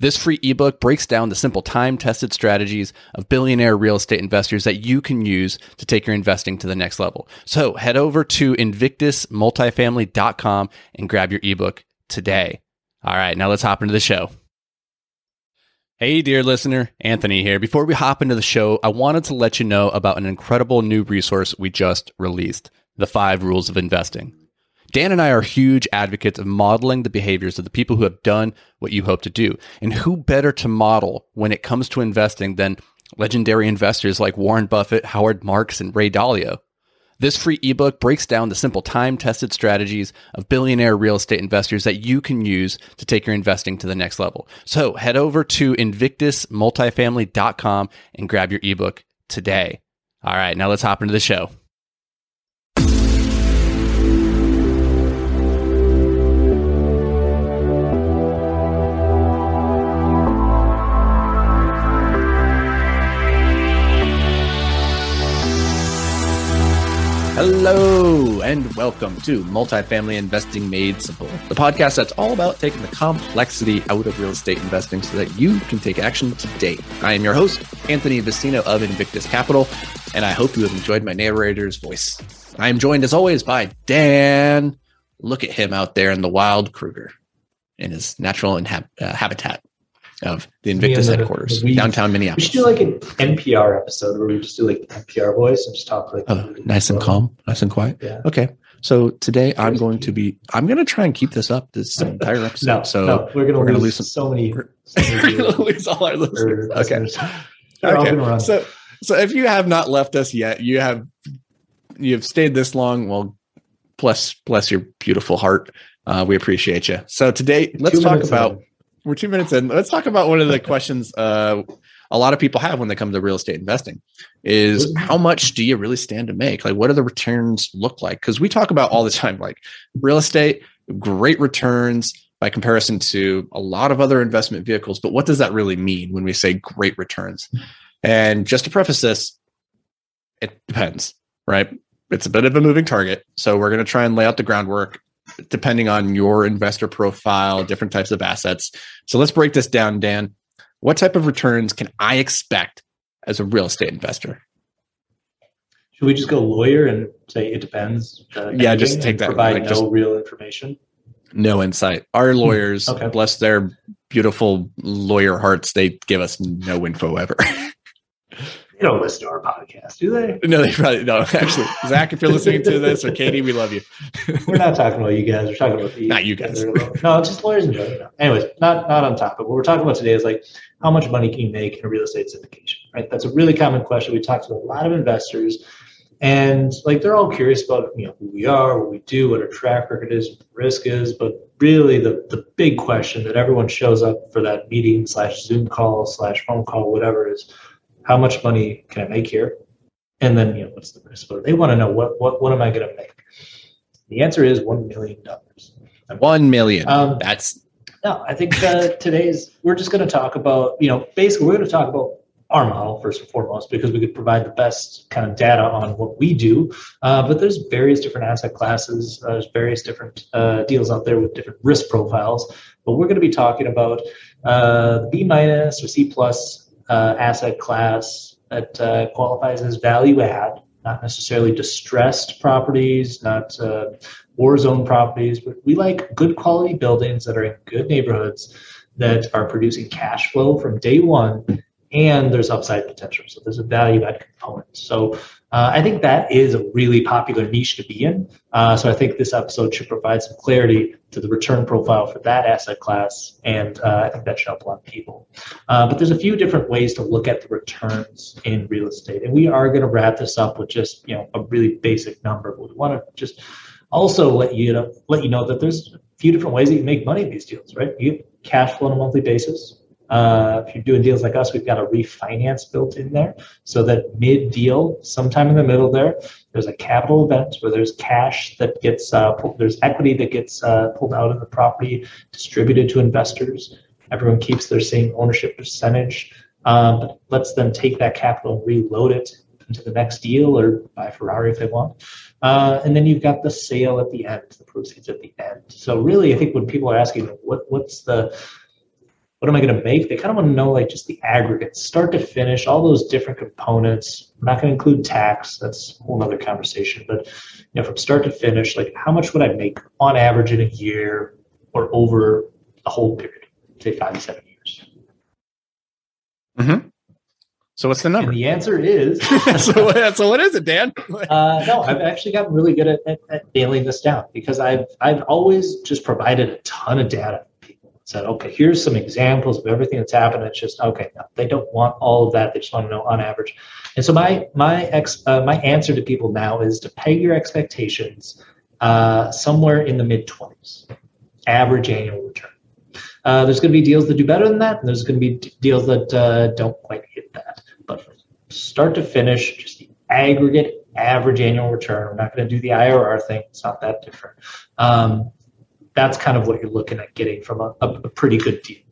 This free ebook breaks down the simple time tested strategies of billionaire real estate investors that you can use to take your investing to the next level. So head over to invictusmultifamily.com and grab your ebook today. All right, now let's hop into the show. Hey, dear listener, Anthony here. Before we hop into the show, I wanted to let you know about an incredible new resource we just released The Five Rules of Investing. Dan and I are huge advocates of modeling the behaviors of the people who have done what you hope to do. And who better to model when it comes to investing than legendary investors like Warren Buffett, Howard Marks, and Ray Dalio? This free ebook breaks down the simple time tested strategies of billionaire real estate investors that you can use to take your investing to the next level. So head over to invictusmultifamily.com and grab your ebook today. All right, now let's hop into the show. Hello, and welcome to Multifamily Investing Made Simple, the podcast that's all about taking the complexity out of real estate investing so that you can take action today. I am your host, Anthony Vicino of Invictus Capital, and I hope you have enjoyed my narrator's voice. I am joined, as always, by Dan. Look at him out there in the wild Krueger in his natural uh, habitat of the Invictus the- headquarters, the downtown We should do like an NPR episode where we just do like NPR voice and just talk like Oh, nice and calm, nice and quiet. Yeah. Okay. So today I'm going to be I'm going to try and keep this up this entire episode. No, so no, we're gonna, lose, lose some- so many. we're- so many we're going to lose all our listeners. Okay. Okay. So so if you have not left us yet, you have you've stayed this long. Well, bless bless your beautiful heart. Uh, we appreciate you. So today let's Two talk about. We're two minutes in. Let's talk about one of the questions uh, a lot of people have when they come to real estate investing is how much do you really stand to make? Like, what do the returns look like? Because we talk about all the time, like real estate, great returns by comparison to a lot of other investment vehicles. But what does that really mean when we say great returns? And just to preface this, it depends, right? It's a bit of a moving target. So we're going to try and lay out the groundwork depending on your investor profile, different types of assets. So let's break this down, Dan. What type of returns can I expect as a real estate investor? Should we just go lawyer and say it depends? uh, Yeah, just take that, Provide like, no just- real information. No insight. Our lawyers, Hmm. Okay. bless their beautiful lawyer hearts, they give us no info ever. They don't listen to our podcast, do they? no, they probably no. Actually, Zach, if you're listening to this, or Katie, we love you. We're not talking about you guys. We're talking about the Not you guys. No, just lawyers and judges. Anyways, not not on topic. What we're talking about today is like how much money can you make in a real estate syndication? Right. That's a really common question. We talk to a lot of investors, and like they're all curious about you know who we are, what we do, what our track record is, what the risk is. But really, the the big question that everyone shows up for that meeting slash Zoom call slash phone call, whatever, is how much money can I make here? And then you know what's the risk? But they want to know what what what am I going to make? The answer is one million dollars. One million. Um, That's no, I think uh, today's we're just going to talk about you know basically we're going to talk about our model first and foremost because we could provide the best kind of data on what we do. Uh, but there's various different asset classes. Uh, there's various different uh, deals out there with different risk profiles. But we're going to be talking about uh, the B minus or C plus uh, asset class that uh, qualifies as value add, not necessarily distressed properties, not uh, war zone properties, but we like good quality buildings that are in good neighborhoods that are producing cash flow from day one and there's upside potential. So there's a value add component. So uh, I think that is a really popular niche to be in. Uh, so I think this episode should provide some clarity to the return profile for that asset class, and uh, I think that should help a lot of people. Uh, but there's a few different ways to look at the returns in real estate, and we are going to wrap this up with just you know a really basic number. But we want to just also let you know let you know that there's a few different ways that you can make money in these deals, right? You get cash flow on a monthly basis. Uh, if you're doing deals like us, we've got a refinance built in there so that mid deal, sometime in the middle there, there's a capital event where there's cash that gets, uh, there's equity that gets uh, pulled out of the property, distributed to investors. Everyone keeps their same ownership percentage, um, but let's them take that capital and reload it into the next deal or buy Ferrari if they want. Uh, and then you've got the sale at the end, the proceeds at the end. So really, I think when people are asking, what what's the what am I going to make? They kind of want to know like just the aggregate, start to finish, all those different components. I'm not going to include tax. That's a whole other conversation. But you know, from start to finish, like how much would I make on average in a year or over a whole period, say five to seven years? Mm-hmm. So what's the number? And the answer is. so, so what is it, Dan? uh, no, I've actually gotten really good at, at, at, nailing this down because I've I've always just provided a ton of data said, okay, here's some examples of everything that's happened. It's just okay. No, they don't want all of that. They just want to know on average. And so my my ex uh, my answer to people now is to peg your expectations uh, somewhere in the mid twenties, average annual return. Uh, there's going to be deals that do better than that, and there's going to be d- deals that uh, don't quite hit that. But from start to finish, just the aggregate average annual return. We're not going to do the IRR thing. It's not that different. Um, that's kind of what you're looking at getting from a, a pretty good deal.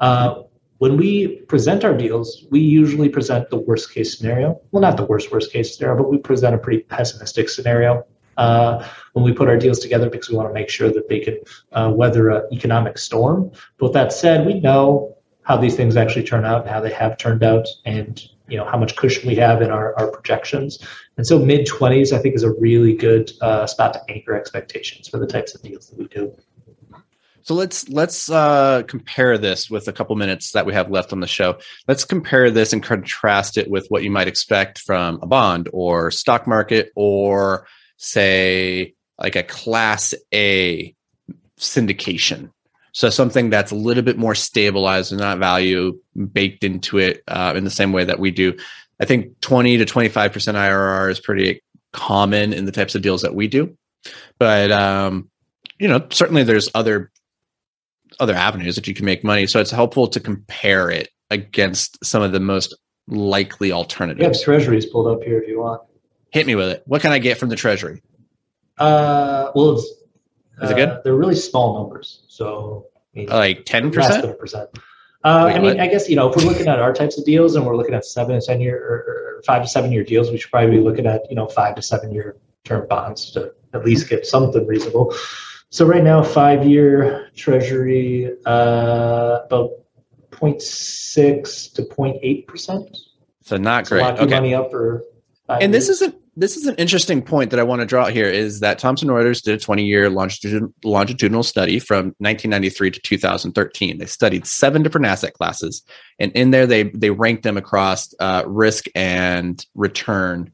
Uh, when we present our deals, we usually present the worst case scenario. Well, not the worst worst case scenario, but we present a pretty pessimistic scenario uh, when we put our deals together because we want to make sure that they can uh, weather an economic storm. But with that said, we know how these things actually turn out and how they have turned out, and you know how much cushion we have in our, our projections. And so mid 20s, I think, is a really good uh, spot to anchor expectations for the types of deals that we do. So let's let's uh, compare this with a couple minutes that we have left on the show. Let's compare this and contrast it with what you might expect from a bond or stock market or say like a class A syndication. So something that's a little bit more stabilized and not value baked into it uh, in the same way that we do. I think 20 to 25% IRR is pretty common in the types of deals that we do. But um, you know, certainly there's other other avenues that you can make money. So it's helpful to compare it against some of the most likely alternatives. You have treasuries pulled up here if you want. Hit me with it. What can I get from the treasury? Uh, well, it's, is it good? Uh, they're really small numbers, so I mean, like ten percent. percent. Uh, I mean, what? I guess you know if we're looking at our types of deals and we're looking at seven to ten year or, or five to seven year deals, we should probably be looking at you know five to seven year term bonds to at least get something reasonable. So right now, five-year Treasury uh, about 0.6 to 0.8 percent. So not great. So okay. money up for. and years. this is a this is an interesting point that I want to draw here is that Thomson Reuters did a 20 year longitudinal, longitudinal study from 1993 to 2013. They studied seven different asset classes, and in there they they ranked them across uh, risk and return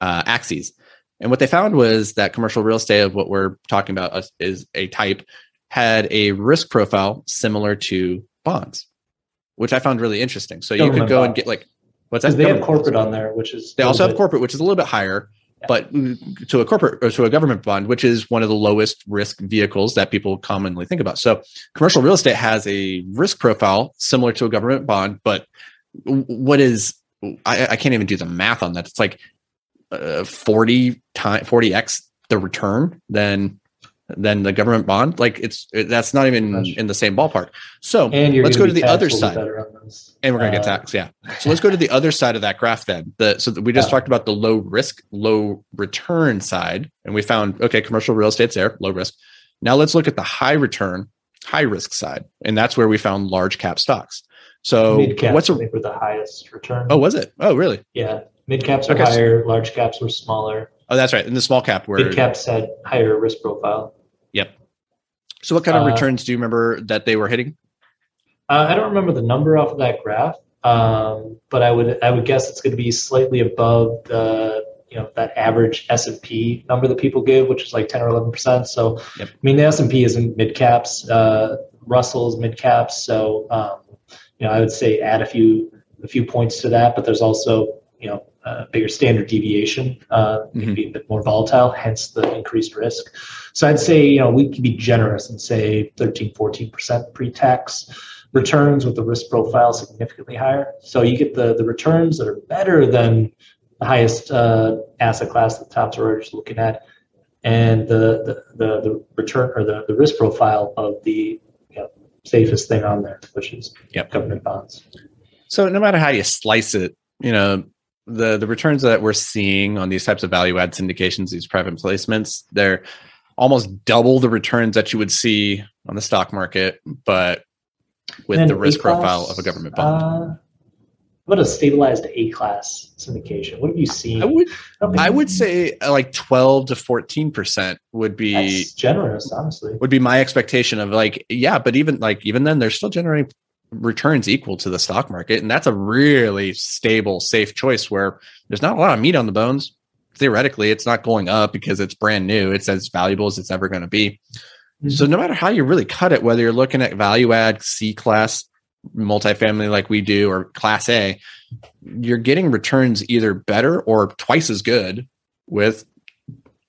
uh, axes. And what they found was that commercial real estate, of what we're talking about, is a type, had a risk profile similar to bonds, which I found really interesting. So you could go and get like, what's that? They have corporate on there, which is they also bit, have corporate, which is a little bit higher. Yeah. But to a corporate or to a government bond, which is one of the lowest risk vehicles that people commonly think about. So, commercial real estate has a risk profile similar to a government bond, but what is I, I, can't even do the math on that. It's like uh, 40 time 40x the return than than the government bond like it's it, that's not even in the same ballpark. So let's go to the other side. and we're going to uh, get taxed yeah. So let's go to the other side of that graph then. The so we just yeah. talked about the low risk low return side and we found okay commercial real estate's there low risk. Now let's look at the high return high risk side and that's where we found large cap stocks. So what's a, the highest return. Oh was it? Oh really? Yeah Mid caps are okay. higher, large caps were smaller. Oh, that's right. And the small cap were mid caps had higher risk profile. Yep. So, what kind of uh, returns do you remember that they were hitting? Uh, I don't remember the number off of that graph, um, but I would I would guess it's going to be slightly above the you know that average S and P number that people give, which is like ten or eleven percent. So, yep. I mean, the S and P is in mid caps, uh, Russell's mid caps. So, um, you know, I would say add a few a few points to that, but there's also you know uh, bigger standard deviation, uh, mm-hmm. can be a bit more volatile, hence the increased risk. So I'd say, you know, we could be generous and say 13, 14% pre-tax. returns with the risk profile significantly higher. So you get the, the returns that are better than the highest uh, asset class that Thomson Reuters is looking at, and the, the, the, the, return or the, the risk profile of the you know, safest thing on there, which is yep. government bonds. So no matter how you slice it, you know, the the returns that we're seeing on these types of value add syndications, these private placements, they're almost double the returns that you would see on the stock market, but with the risk A-class, profile of a government bond. Uh, what a stabilized A class syndication? What have you seen? I would, I, I would say uh, like 12 to 14% would be generous, honestly. Would be my expectation of like, yeah, but even like, even then, they're still generating returns equal to the stock market. And that's a really stable, safe choice where there's not a lot of meat on the bones. Theoretically, it's not going up because it's brand new. It's as valuable as it's ever going to be. Mm-hmm. So no matter how you really cut it, whether you're looking at value add C class multifamily like we do or class A, you're getting returns either better or twice as good with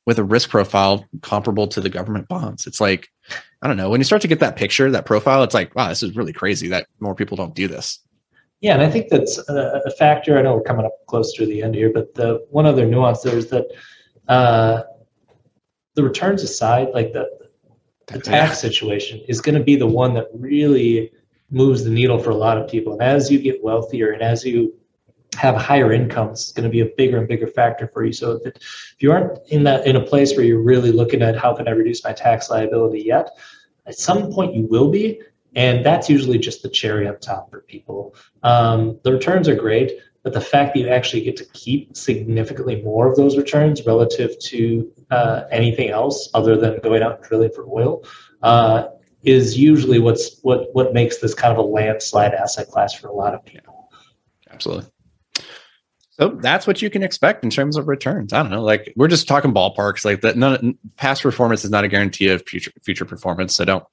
with a risk profile comparable to the government bonds. It's like, I don't know, when you start to get that picture, that profile, it's like, wow, this is really crazy that more people don't do this. Yeah, and I think that's a, a factor. I know we're coming up close to the end here, but the one other nuance there is that uh, the returns aside, like the the tax situation is going to be the one that really moves the needle for a lot of people. And as you get wealthier and as you have higher incomes, it's going to be a bigger and bigger factor for you. So if, it, if you aren't in that in a place where you're really looking at how can I reduce my tax liability yet, at some point you will be, and that's usually just the cherry on top for people. Um, the returns are great, but the fact that you actually get to keep significantly more of those returns relative to uh, anything else other than going out and drilling for oil uh, is usually what's what what makes this kind of a landslide asset class for a lot of people. Absolutely. So that's what you can expect in terms of returns. I don't know, like we're just talking ballparks. Like that, none past performance is not a guarantee of future future performance. So don't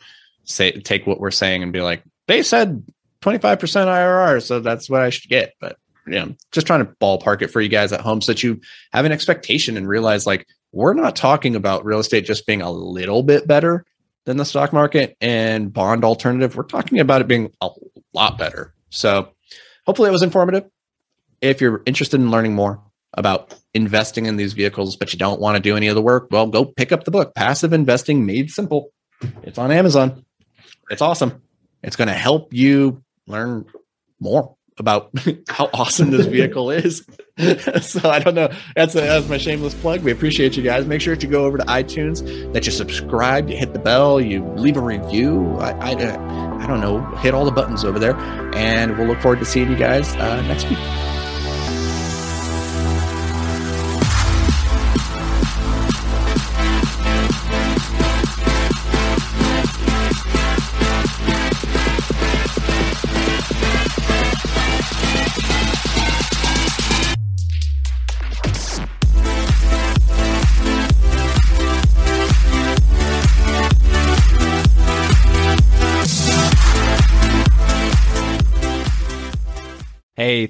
say take what we're saying and be like they said twenty five percent IRR, so that's what I should get. But you know, just trying to ballpark it for you guys at home so that you have an expectation and realize like we're not talking about real estate just being a little bit better than the stock market and bond alternative. We're talking about it being a lot better. So hopefully it was informative. If you're interested in learning more about investing in these vehicles, but you don't want to do any of the work, well, go pick up the book, Passive Investing Made Simple. It's on Amazon. It's awesome. It's going to help you learn more about how awesome this vehicle is. so I don't know. That's a, that's my shameless plug. We appreciate you guys. Make sure to go over to iTunes, that you subscribe, you hit the bell, you leave a review. I, I, I don't know, hit all the buttons over there, and we'll look forward to seeing you guys uh, next week.